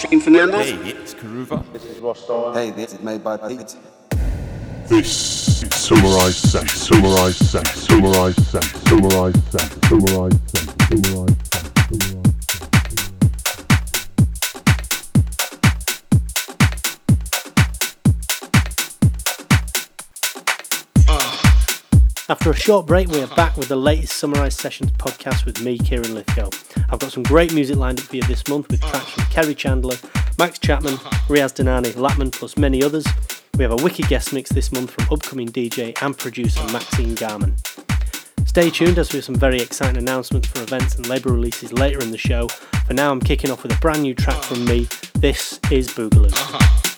Shane Fernandez. Hey, it's Karuva. This is Ross Doyle. Hey, this is made by Pete. This is summarized sex, summarized sex, summarized sex, summarized sex, summarized sex, summarized sex, After a short break, we are back with the latest Summarised Sessions podcast with me, Kieran Lithgow. I've got some great music lined up for you this month with tracks from Kerri Chandler, Max Chapman, Riaz Danani, Latman, plus many others. We have a wicked guest mix this month from upcoming DJ and producer Maxine Garman. Stay tuned as we have some very exciting announcements for events and label releases later in the show. For now, I'm kicking off with a brand new track from me. This is Boogaloo.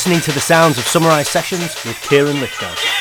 Listening to the sounds of Summarise Sessions with Kieran Lithgow.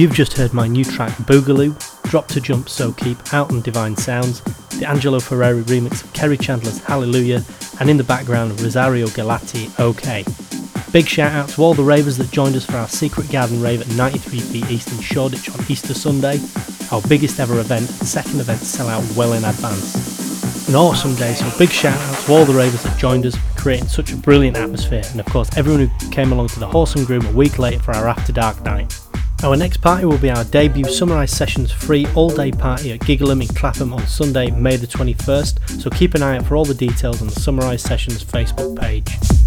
You've just heard my new track Boogaloo, Drop to Jump So Keep out on Divine Sounds, the Angelo Ferreri remix of Kerri Chandler's Hallelujah, and in the background Rosario Galati OK. Big shout out to all the ravers that joined us for our Secret Garden rave at 93 Feet East in Shoreditch on Easter Sunday, our biggest ever event, second event to sell out well in advance. An awesome day, so big shout out to all the ravers that joined us, creating such a brilliant atmosphere, and of course everyone who came along to the Horse and Groom a week later for our After Dark night. Our next party will be our debut Summarised Sessions free all day party at Giggleham in Clapham on Sunday, May the 21st, so keep an eye out for all the details on the Summarised Sessions Facebook page.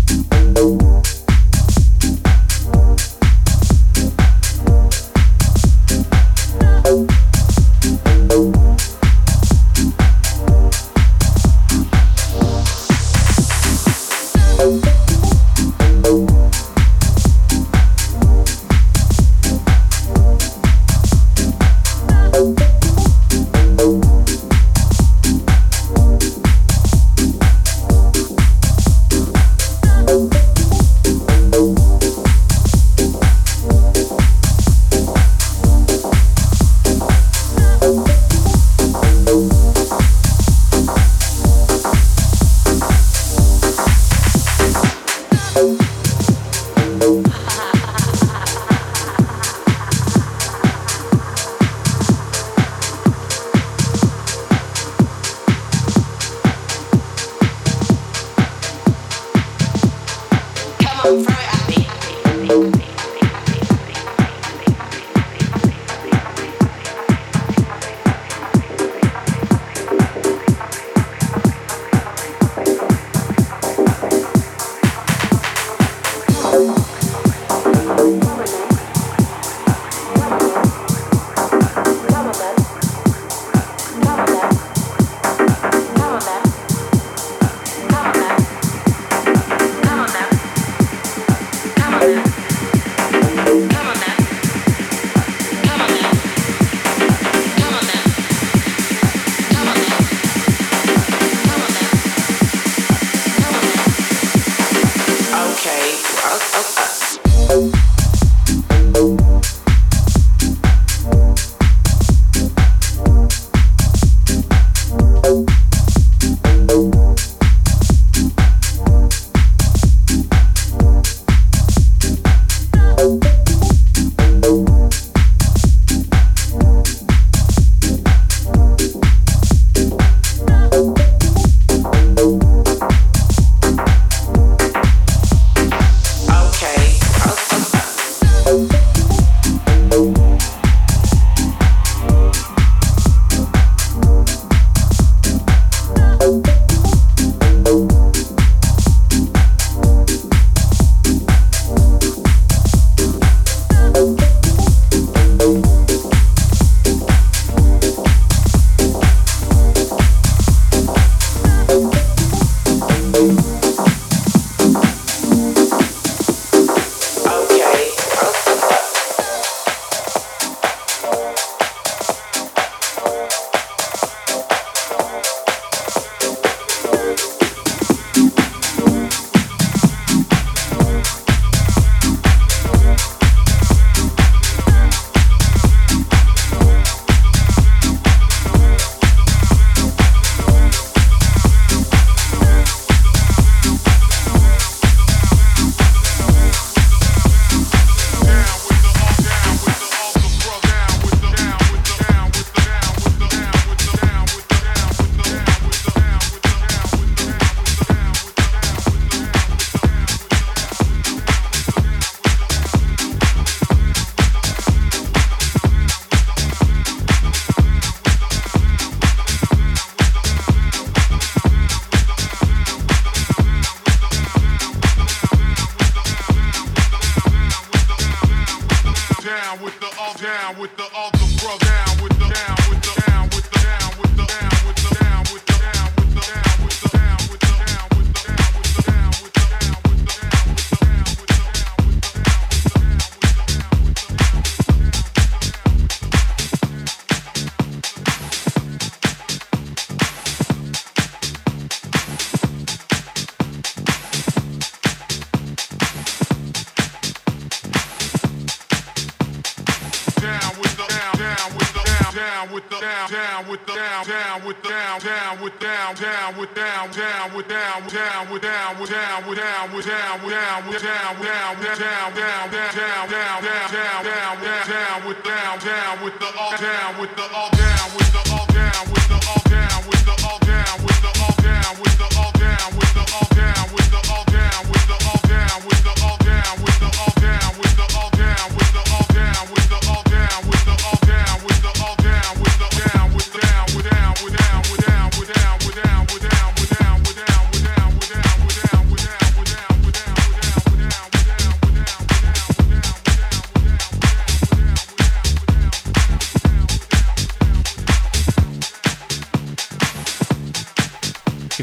I'll, I'll,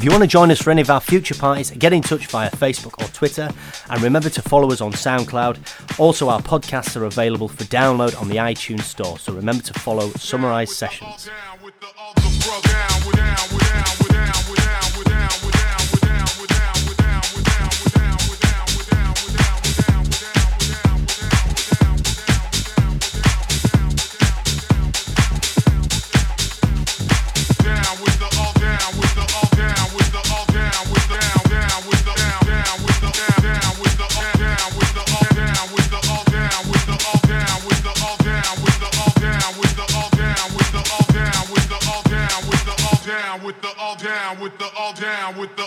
If you want to join us for any of our future parties, get in touch via Facebook or Twitter, and remember to follow us on SoundCloud. Also, our podcasts are available for download on the iTunes Store, so remember to follow Summarise Sessions. With the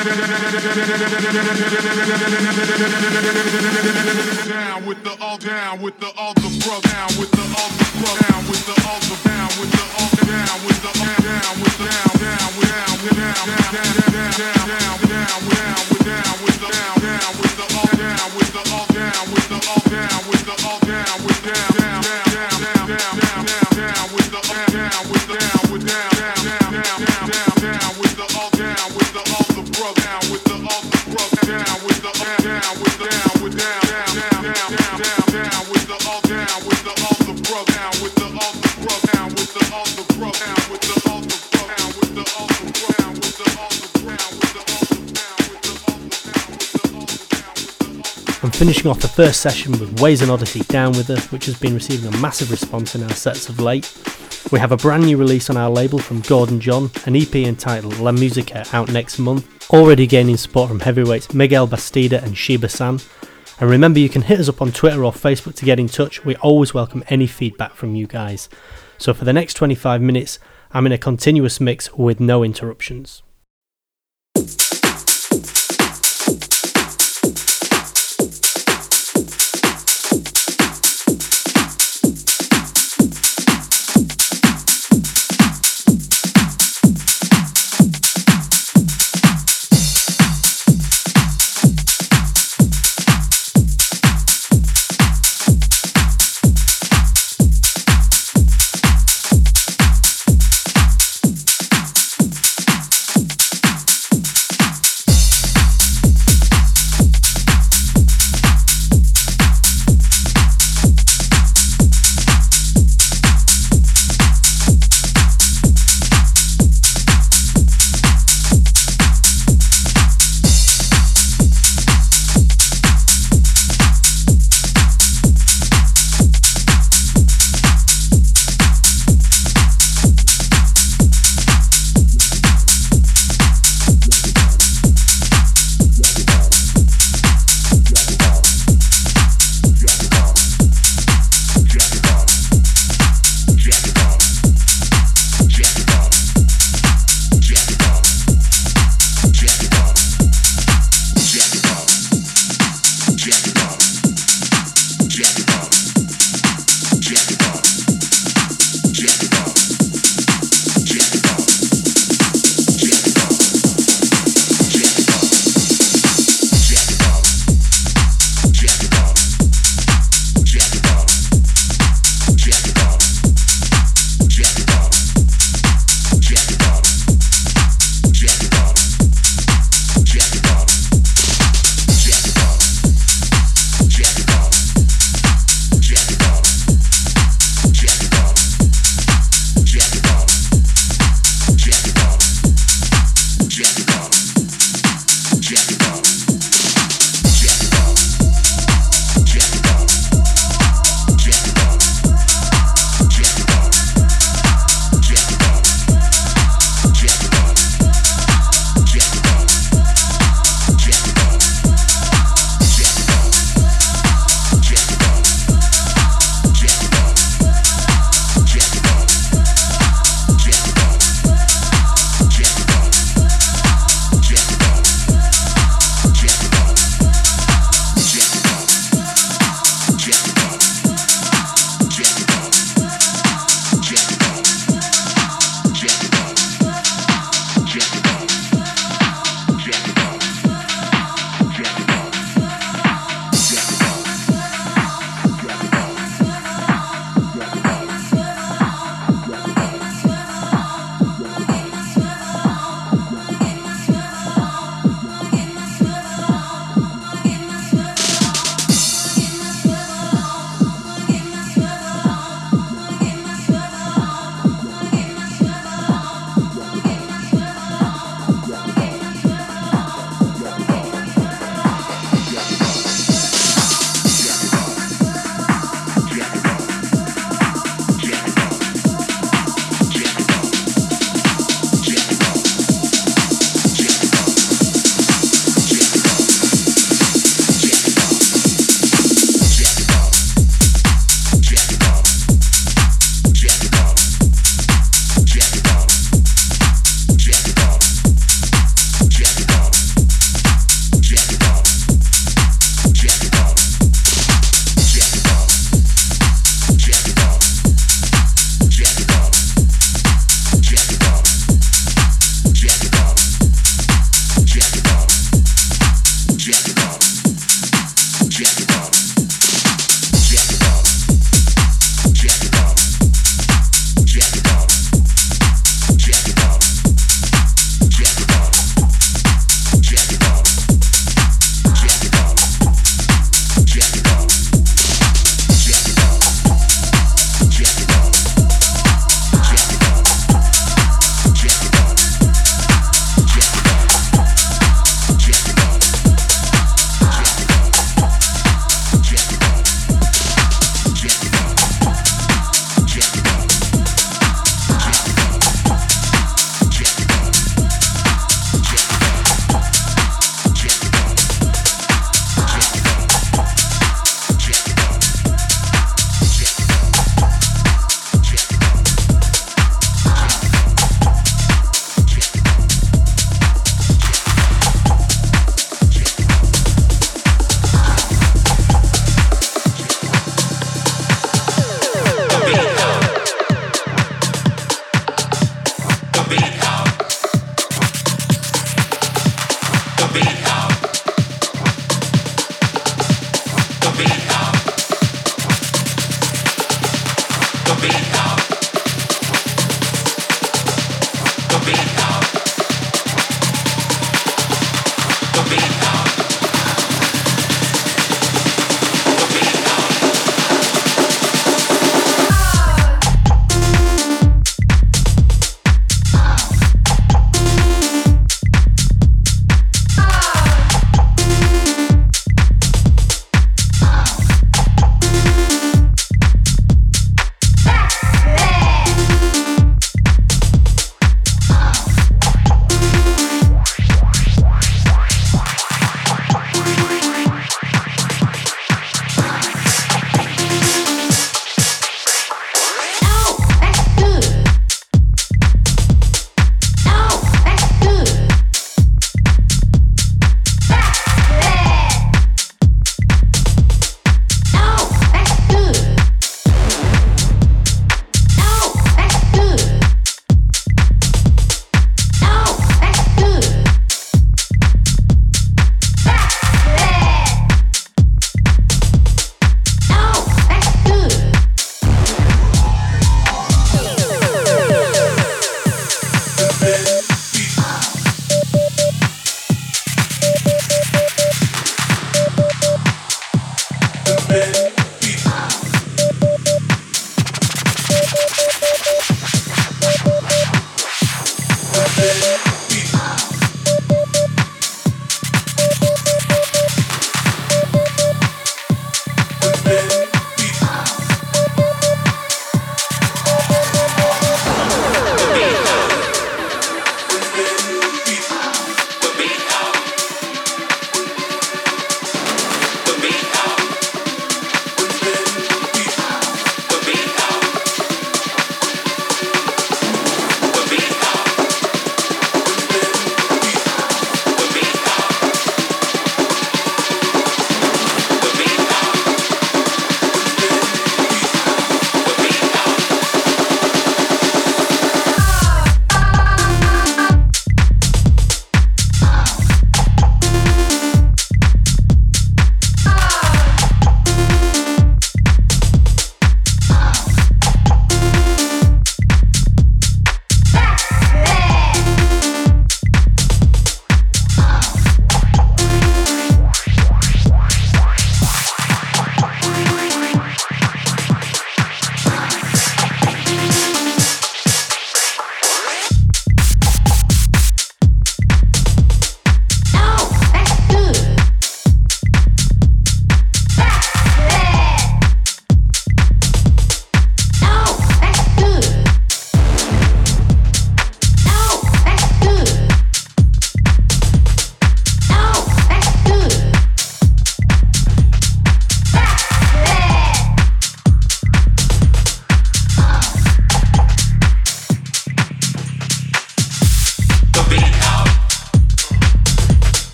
down, with the all down, with the all down, with the all down finishing off the first session with Ways and Odyssey Down With Us, which has been receiving a massive response in our sets of late. We have a brand new release on our label from Gordon John, an EP entitled La Musica out next month, already gaining support from heavyweights Miguel Bastida and Sheba San. And remember, you can hit us up on Twitter or Facebook to get in touch. We always welcome any feedback from you guys. So for the next 25 minutes, I'm in a continuous mix with no interruptions.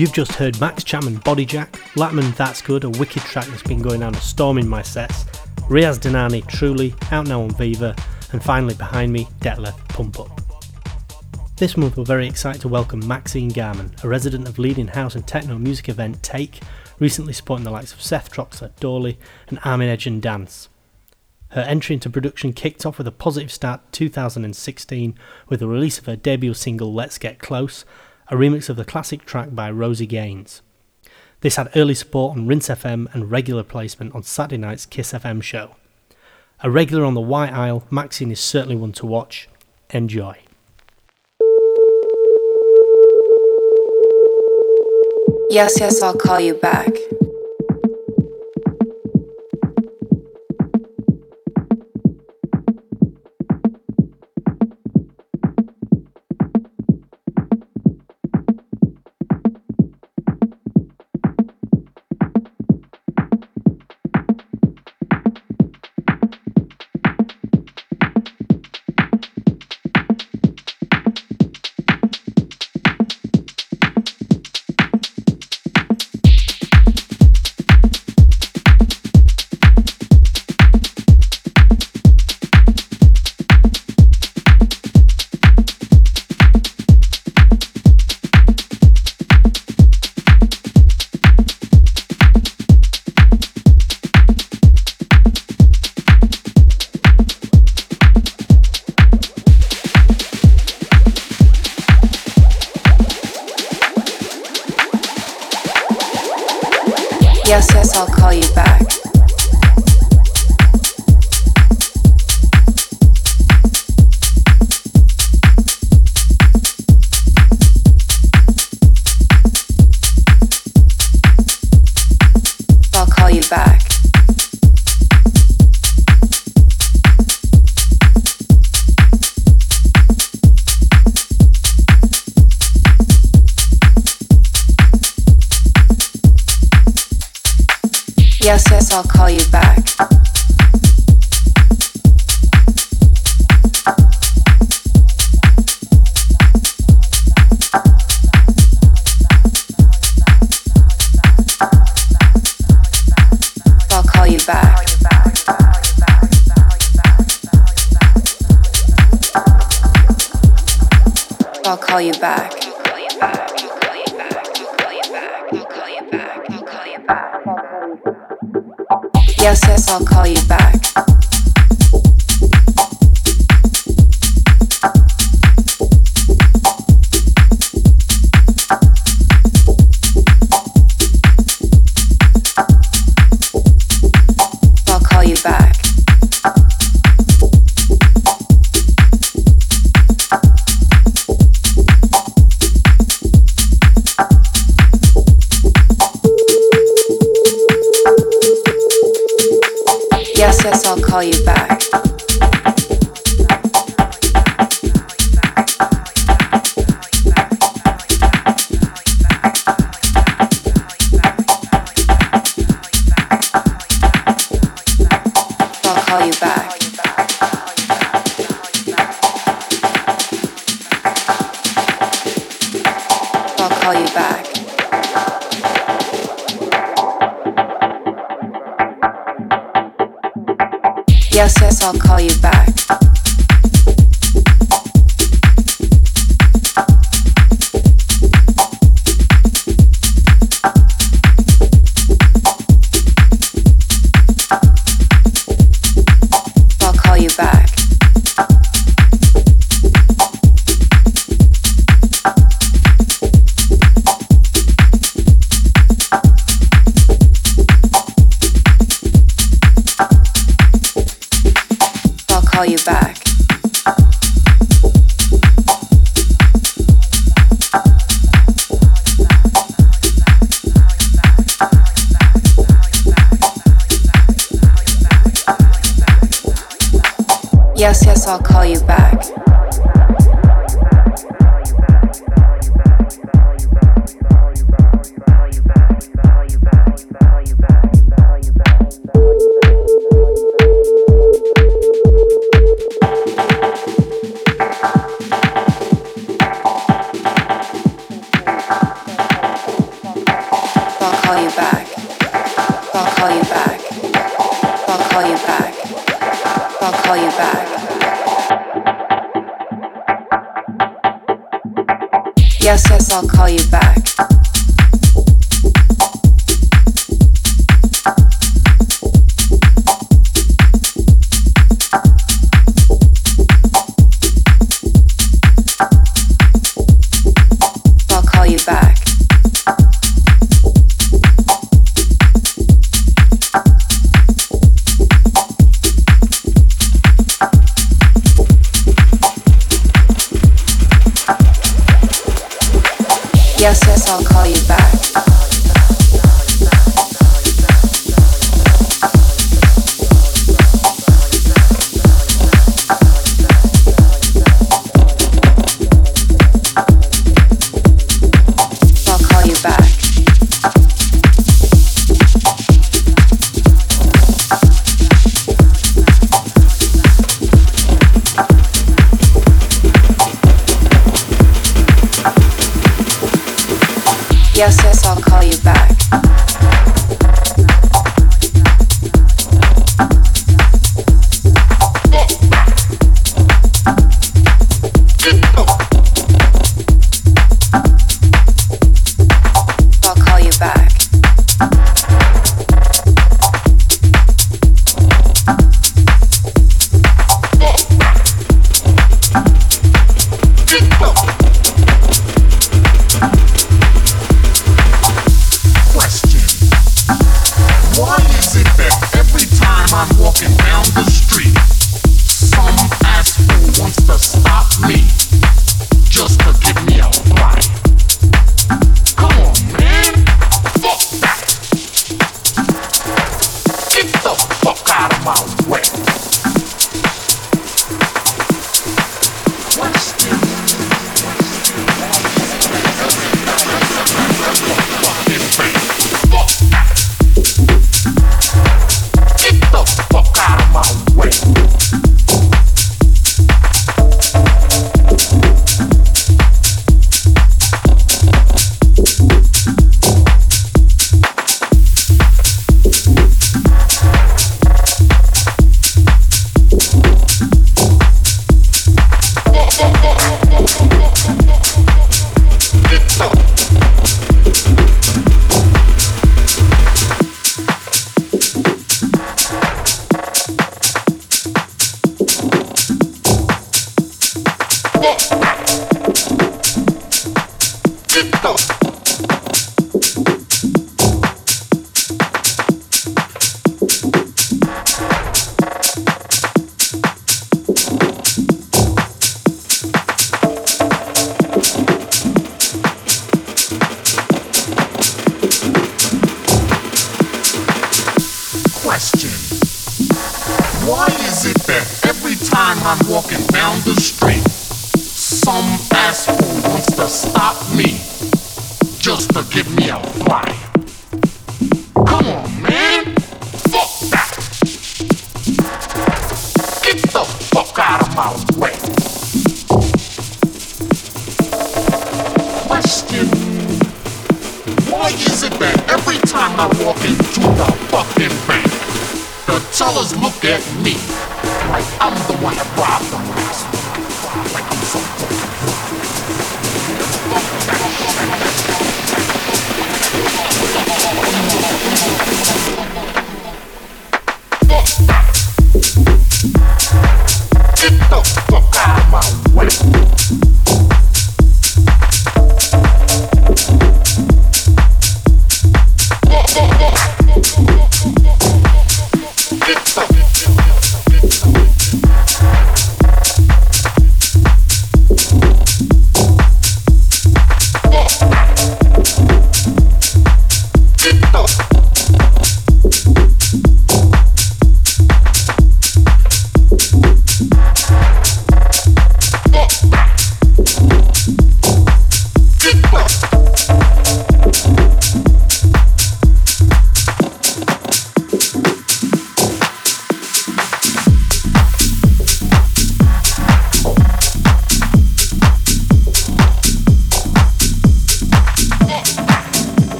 You've just heard Max Chapman Body Jack, Latmun That's Good, a wicked track that's been going down a storm in my sets, Riaz Danani Truly, out now on Viva, and finally behind me, Detlef Pump Up. This month we're very excited to welcome Maxine Garman, a resident of leading house and techno music event Take, recently supporting the likes of Seth Troxler, Dawley, and Armin Edge and Dance. Her entry into production kicked off with a positive start 2016 with the release of her debut single Let's Get Close, a remix of the classic track by Rosie Gaines. This had early support on Rinse FM and regular placement on Saturday night's Kiss FM show. A regular on the White Isle, Maxine is certainly one to watch. Enjoy. Yes, yes, I'll call you back.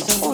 you don't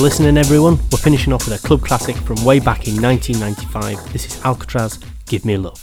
for listening, everyone. We're finishing off with a club classic from way back in 1995. This is Alcatraz, Give Me Luv.